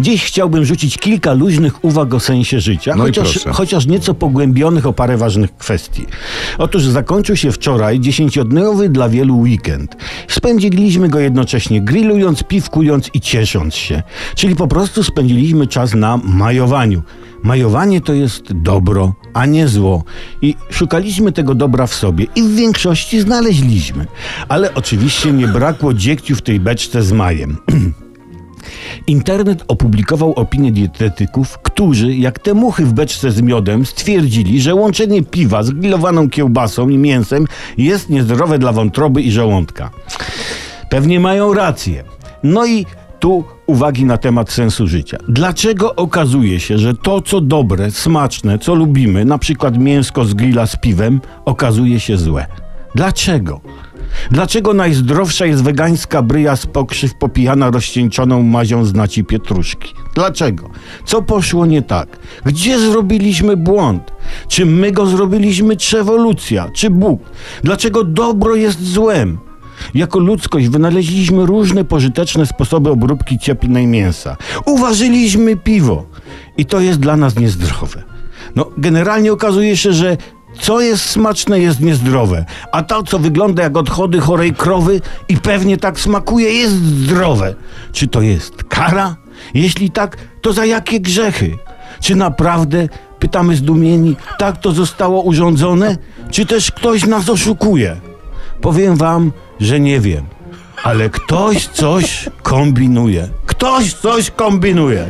Dziś chciałbym rzucić kilka luźnych uwag o sensie życia, No chociaż, chociaż nieco pogłębionych o parę ważnych kwestii. Otóż zakończył się wczoraj dziesięciodniowy dla wielu weekend. Spędziliśmy go jednocześnie grillując, piwkując i ciesząc się. Czyli po prostu spędziliśmy czas na majowaniu. Majowanie to jest dobro, a nie zło. I szukaliśmy tego dobra w sobie i w większości znaleźliśmy. Ale oczywiście nie brakło dziegciu w tej beczce z majem. Internet opublikował opinie dietetyków, którzy, jak te muchy w beczce z miodem, stwierdzili, że łączenie piwa z grillowaną kiełbasą i mięsem jest niezdrowe dla wątroby i żołądka. Pewnie mają rację. No i tu uwagi na temat sensu życia. Dlaczego okazuje się, że to, co dobre, smaczne, co lubimy, na przykład mięsko z grilla z piwem, okazuje się złe? Dlaczego? Dlaczego najzdrowsza jest wegańska bryja z pokrzyw popijana rozcieńczoną mazią z naci pietruszki? Dlaczego? Co poszło nie tak? Gdzie zrobiliśmy błąd? Czy my go zrobiliśmy, czy ewolucja, czy Bóg? Dlaczego dobro jest złem? Jako ludzkość wynaleźliśmy różne pożyteczne sposoby obróbki cieplnej mięsa. Uważyliśmy piwo i to jest dla nas niezdrowe. No, generalnie okazuje się, że co jest smaczne, jest niezdrowe, a to, co wygląda jak odchody chorej krowy i pewnie tak smakuje, jest zdrowe. Czy to jest kara? Jeśli tak, to za jakie grzechy? Czy naprawdę, pytamy zdumieni, tak to zostało urządzone? Czy też ktoś nas oszukuje? Powiem wam, że nie wiem, ale ktoś coś kombinuje. Ktoś coś kombinuje.